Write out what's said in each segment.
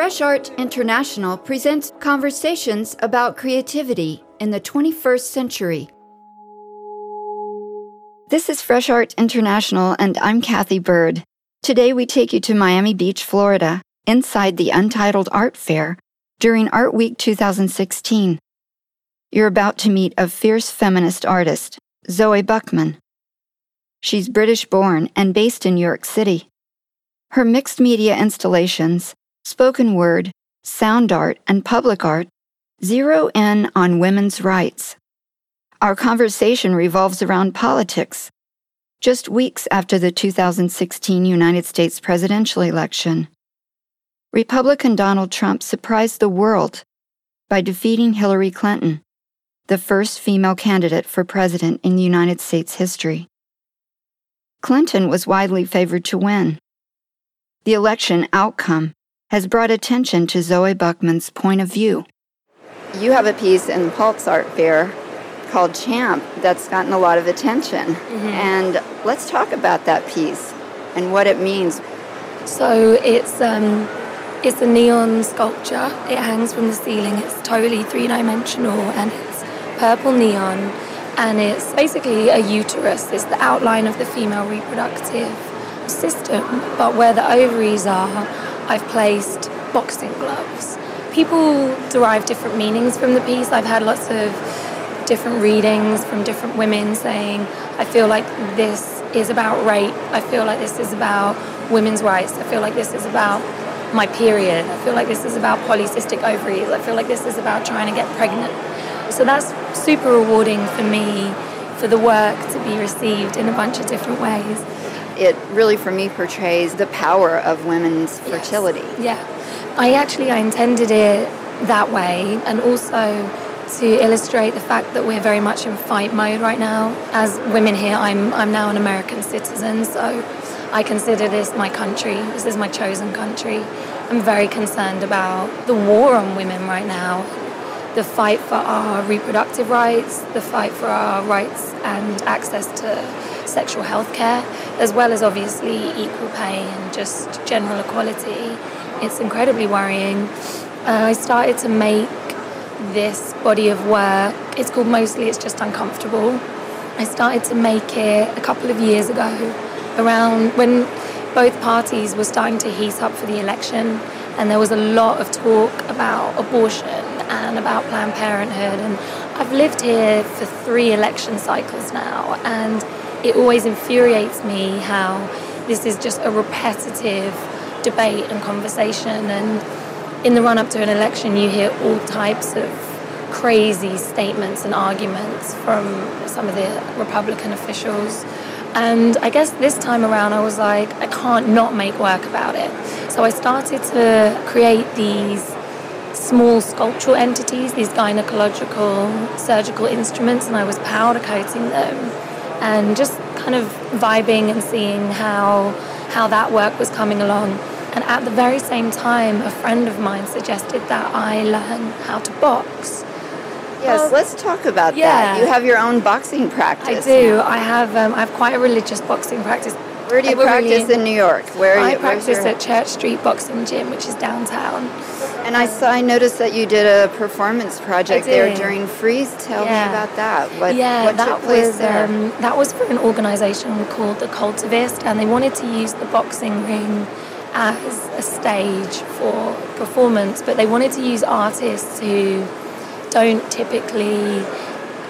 Fresh Art International presents conversations about creativity in the 21st century. This is Fresh Art International, and I'm Kathy Bird. Today we take you to Miami Beach, Florida, inside the Untitled Art Fair during Art Week 2016. You're about to meet a fierce feminist artist, Zoe Buckman. She's British born and based in New York City. Her mixed media installations, spoken word, sound art, and public art zero in on women's rights. Our conversation revolves around politics. Just weeks after the 2016 United States presidential election, Republican Donald Trump surprised the world by defeating Hillary Clinton, the first female candidate for president in United States history. Clinton was widely favored to win. The election outcome has brought attention to Zoe Buckman's point of view. You have a piece in the Pulse Art Fair called Champ that's gotten a lot of attention. Mm-hmm. And let's talk about that piece and what it means. So it's um, it's a neon sculpture. It hangs from the ceiling. It's totally three dimensional and it's purple neon. And it's basically a uterus. It's the outline of the female reproductive system. But where the ovaries are, I've placed boxing gloves. People derive different meanings from the piece. I've had lots of different readings from different women saying, I feel like this is about rape. I feel like this is about women's rights. I feel like this is about my period. I feel like this is about polycystic ovaries. I feel like this is about trying to get pregnant. So that's super rewarding for me for the work to be received in a bunch of different ways it really for me portrays the power of women's fertility. Yes. Yeah. I actually I intended it that way and also to illustrate the fact that we're very much in fight mode right now. As women here, I'm I'm now an American citizen, so I consider this my country. This is my chosen country. I'm very concerned about the war on women right now, the fight for our reproductive rights, the fight for our rights and access to sexual health care as well as obviously equal pay and just general equality. It's incredibly worrying. Uh, I started to make this body of work. It's called Mostly It's Just Uncomfortable. I started to make it a couple of years ago, around when both parties were starting to heat up for the election, and there was a lot of talk about abortion and about Planned Parenthood. And I've lived here for three election cycles now, and it always infuriates me how this is just a repetitive debate and conversation. And in the run up to an election, you hear all types of crazy statements and arguments from some of the Republican officials. And I guess this time around, I was like, I can't not make work about it. So I started to create these small sculptural entities, these gynecological surgical instruments, and I was powder coating them and just kind of vibing and seeing how how that work was coming along. And at the very same time, a friend of mine suggested that I learn how to box. Yes, let's talk about yeah. that. You have your own boxing practice. I do. I have. Um, I have quite a religious boxing practice. Where do you practice in New York? Where I you, practice at Church Street Boxing Gym, which is downtown. And I saw, I noticed that you did a performance project there during Frieze. Tell yeah. me about that. What, yeah, what that was um, that was for an organisation called the Cultivist, and they wanted to use the boxing ring as a stage for performance, but they wanted to use artists who don't typically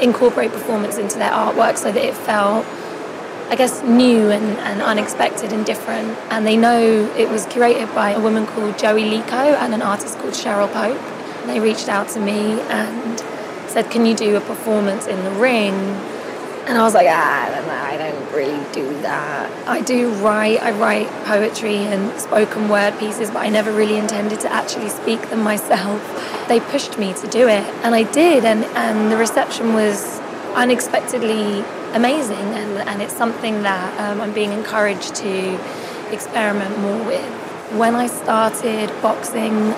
incorporate performance into their artwork so that it felt I guess, new and, and unexpected and different. And they know it was curated by a woman called Joey Lico and an artist called Cheryl Pope. They reached out to me and said, Can you do a performance in the ring? And I was like, ah, I don't know, I don't really do that. I do write, I write poetry and spoken word pieces, but I never really intended to actually speak them myself. They pushed me to do it, and I did, and, and the reception was unexpectedly amazing, and, and it's something that um, I'm being encouraged to experiment more with. When I started boxing,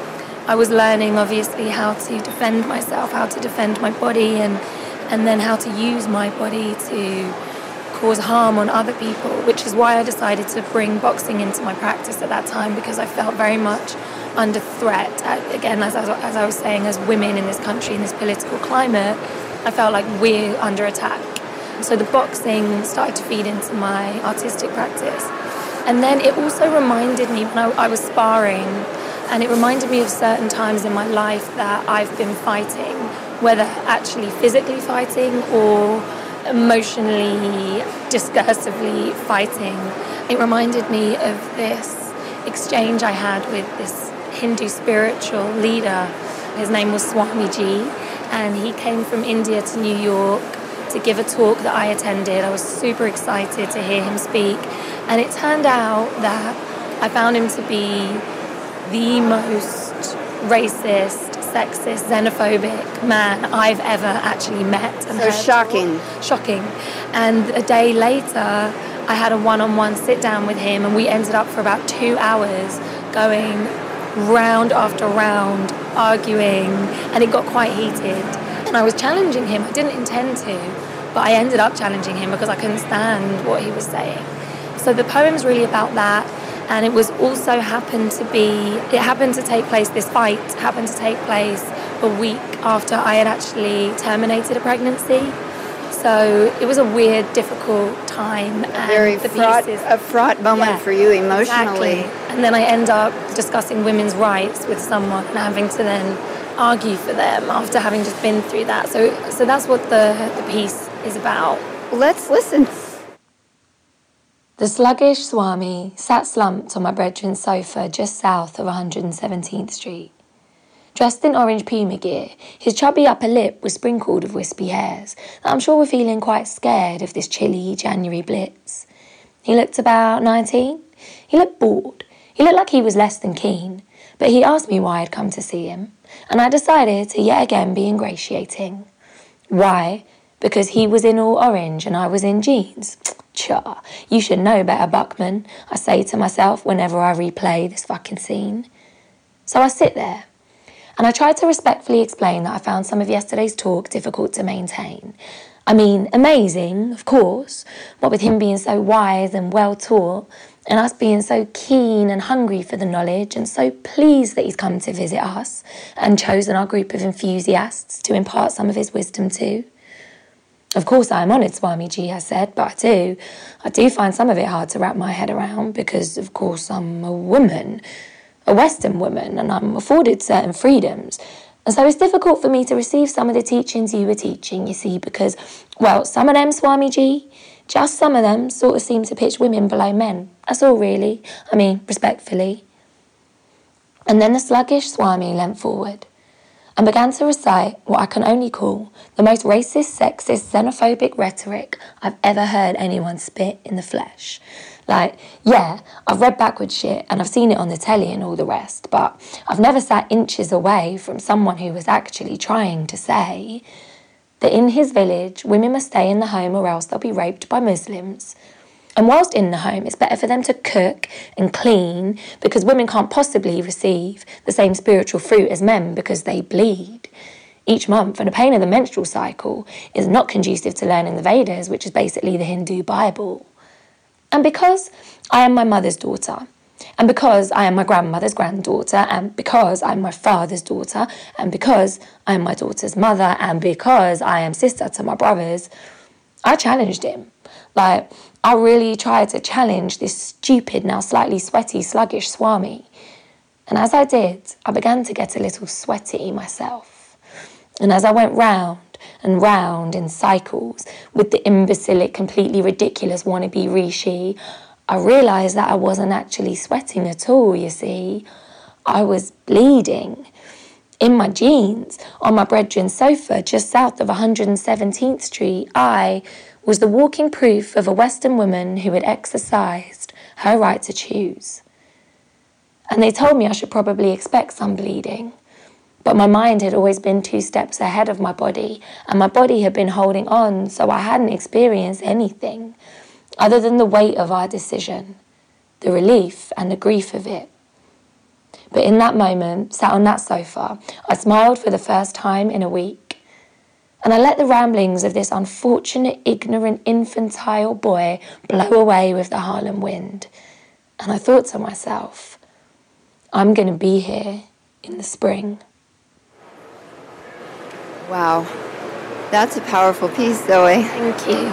I was learning obviously how to defend myself, how to defend my body, and and then how to use my body to cause harm on other people, which is why I decided to bring boxing into my practice at that time because I felt very much under threat. Again, as I, as I was saying, as women in this country, in this political climate, I felt like we're under attack. So the boxing started to feed into my artistic practice. And then it also reminded me when I, I was sparring, and it reminded me of certain times in my life that I've been fighting, whether actually physically fighting or emotionally, discursively fighting. It reminded me of this exchange I had with this Hindu spiritual leader. His name was Swamiji, and he came from India to New York to give a talk that I attended. I was super excited to hear him speak, and it turned out that I found him to be the most racist, sexist, xenophobic man I've ever actually met. And so shocking. Shocking. And a day later, I had a one on one sit down with him, and we ended up for about two hours going round after round, arguing, and it got quite heated. And I was challenging him. I didn't intend to, but I ended up challenging him because I couldn't stand what he was saying. So the poem's really about that. And it was also happened to be it happened to take place this fight happened to take place a week after I had actually terminated a pregnancy. So it was a weird difficult time. A very fraught, pieces, a fraught moment yeah, for you emotionally. exactly. and then I end up discussing women's rights with someone and having to then argue for them after having just been through that. So so that's what the the piece is about let's listen the sluggish Swami sat slumped on my brethren's sofa just south of 117th Street. Dressed in orange puma gear, his chubby upper lip was sprinkled with wispy hairs that I'm sure were feeling quite scared of this chilly January blitz. He looked about 19. He looked bored. He looked like he was less than keen, but he asked me why I'd come to see him, and I decided to yet again be ingratiating. Why? Because he was in all orange and I was in jeans. Cha, you should know better, Buckman, I say to myself whenever I replay this fucking scene. So I sit there, and I try to respectfully explain that I found some of yesterday's talk difficult to maintain. I mean, amazing, of course, what with him being so wise and well taught, and us being so keen and hungry for the knowledge, and so pleased that he's come to visit us and chosen our group of enthusiasts to impart some of his wisdom to. Of course, I am honoured, Swamiji has said, but I do. I do find some of it hard to wrap my head around because, of course, I'm a woman, a Western woman, and I'm afforded certain freedoms. And so it's difficult for me to receive some of the teachings you were teaching, you see, because, well, some of them, Swamiji, just some of them sort of seem to pitch women below men. That's all, really. I mean, respectfully. And then the sluggish Swami leant forward and began to recite what I can only call the most racist, sexist, xenophobic rhetoric I've ever heard anyone spit in the flesh. Like, yeah, I've read backward shit and I've seen it on the telly and all the rest, but I've never sat inches away from someone who was actually trying to say that in his village, women must stay in the home or else they'll be raped by Muslims. And whilst in the home, it's better for them to cook and clean because women can't possibly receive the same spiritual fruit as men because they bleed each month. And the pain of the menstrual cycle is not conducive to learning the Vedas, which is basically the Hindu Bible. And because I am my mother's daughter, and because I am my grandmother's granddaughter, and because I'm my father's daughter, and because I am my daughter's mother, and because I am sister to my brothers, I challenged him. Like, I really tried to challenge this stupid, now slightly sweaty, sluggish Swami. And as I did, I began to get a little sweaty myself. And as I went round and round in cycles with the imbecilic, completely ridiculous wannabe Rishi, I realised that I wasn't actually sweating at all, you see. I was bleeding. In my jeans, on my brethren's sofa just south of 117th Street, I was the walking proof of a Western woman who had exercised her right to choose. And they told me I should probably expect some bleeding. But my mind had always been two steps ahead of my body, and my body had been holding on, so I hadn't experienced anything other than the weight of our decision, the relief and the grief of it. But in that moment, sat on that sofa, I smiled for the first time in a week and I let the ramblings of this unfortunate, ignorant, infantile boy blow away with the Harlem wind. And I thought to myself, I'm going to be here in the spring. Wow. That's a powerful piece, Zoe. Thank you.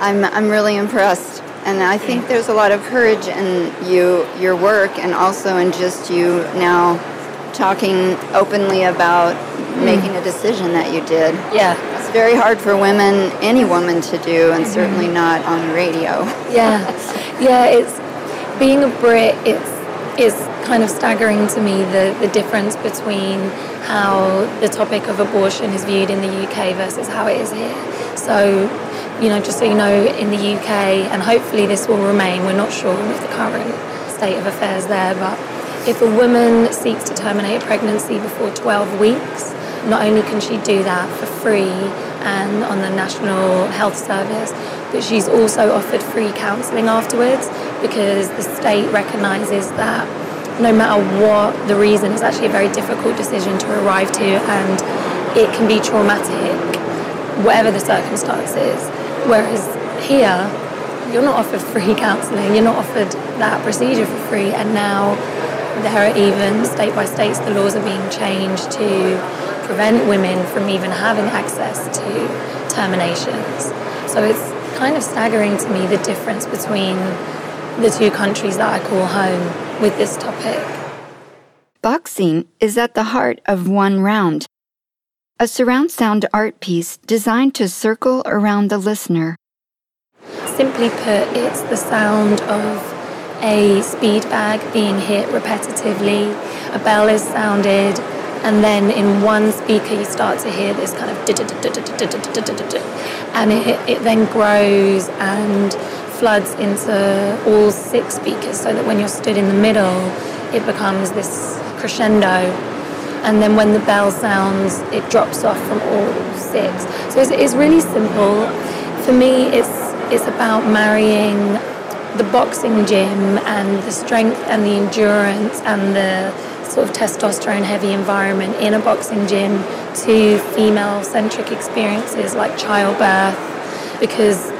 I'm, I'm really impressed. And I think there's a lot of courage in you, your work, and also in just you now talking openly about mm. making a decision that you did. Yeah. It's very hard for women, any woman to do, and mm-hmm. certainly not on the radio. Yeah. Yeah, it's being a Brit, it's it's kind of staggering to me the, the difference between how the topic of abortion is viewed in the UK versus how it is here. So, you know, just so you know, in the UK, and hopefully this will remain, we're not sure with the current state of affairs there, but if a woman seeks to terminate a pregnancy before 12 weeks, not only can she do that for free and on the National Health Service, but she's also offered free counselling afterwards because the state recognises that no matter what the reason, it's actually a very difficult decision to arrive to and it can be traumatic, whatever the circumstances. Whereas here, you're not offered free counselling, you're not offered that procedure for free, and now there are even state by states the laws are being changed to prevent women from even having access to terminations. So it's kind of staggering to me the difference between the two countries that I call home with this topic. Boxing is at the heart of One Round, a surround sound art piece designed to circle around the listener. Simply put, it's the sound of a speed bag being hit repetitively, a bell is sounded, and then in one speaker you start to hear this kind of and it, it then grows and floods into all six speakers so that when you're stood in the middle it becomes this crescendo. And then when the bell sounds it drops off from all six. So it's, really simple. For me it's it's about marrying the boxing gym and the strength and the endurance and the sort of testosterone heavy environment in a boxing gym to female centric experiences like childbirth because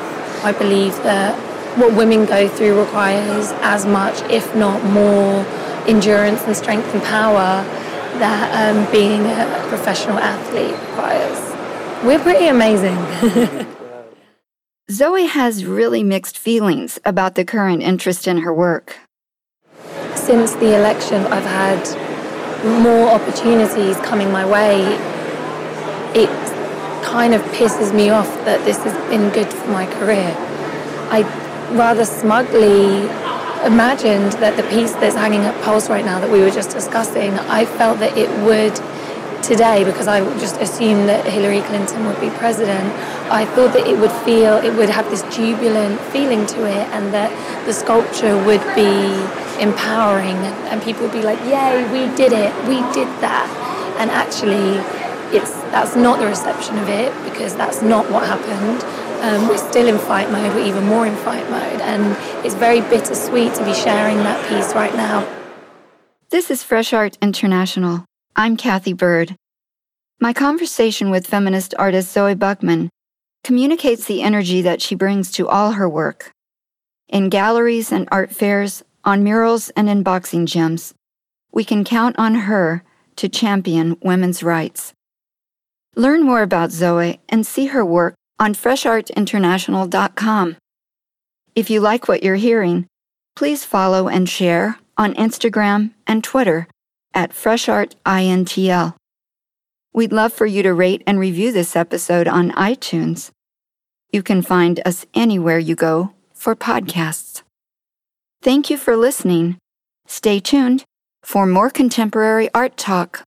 I believe that what women go through requires as much, if not more, endurance and strength and power that um, being a professional athlete requires. We're pretty amazing. Zoe has really mixed feelings about the current interest in her work since the election, I've had more opportunities coming my way. It kind of pisses me off that this has been good for my career. I rather smugly imagined that the piece that's hanging at Pulse right now that we were just discussing, I felt that it would today because I just assumed that Hillary Clinton would be president. I thought that it would feel, it would have this jubilant feeling to it, and that the sculpture would be empowering, and people would be like, "Yay, we did it! We did that!" And actually, it's that's not the reception of it because that's not what happened. Um, we're still in fight mode. We're even more in fight mode, and it's very bittersweet to be sharing that piece right now. This is Fresh Art International. I'm Kathy Bird. My conversation with feminist artist Zoe Buckman communicates the energy that she brings to all her work. In galleries and art fairs, on murals, and in boxing gyms, we can count on her to champion women's rights. Learn more about Zoe and see her work on freshartinternational.com. If you like what you're hearing, please follow and share on Instagram and Twitter at FreshArtINTL. We'd love for you to rate and review this episode on iTunes. You can find us anywhere you go for podcasts. Thank you for listening. Stay tuned for more contemporary art talk.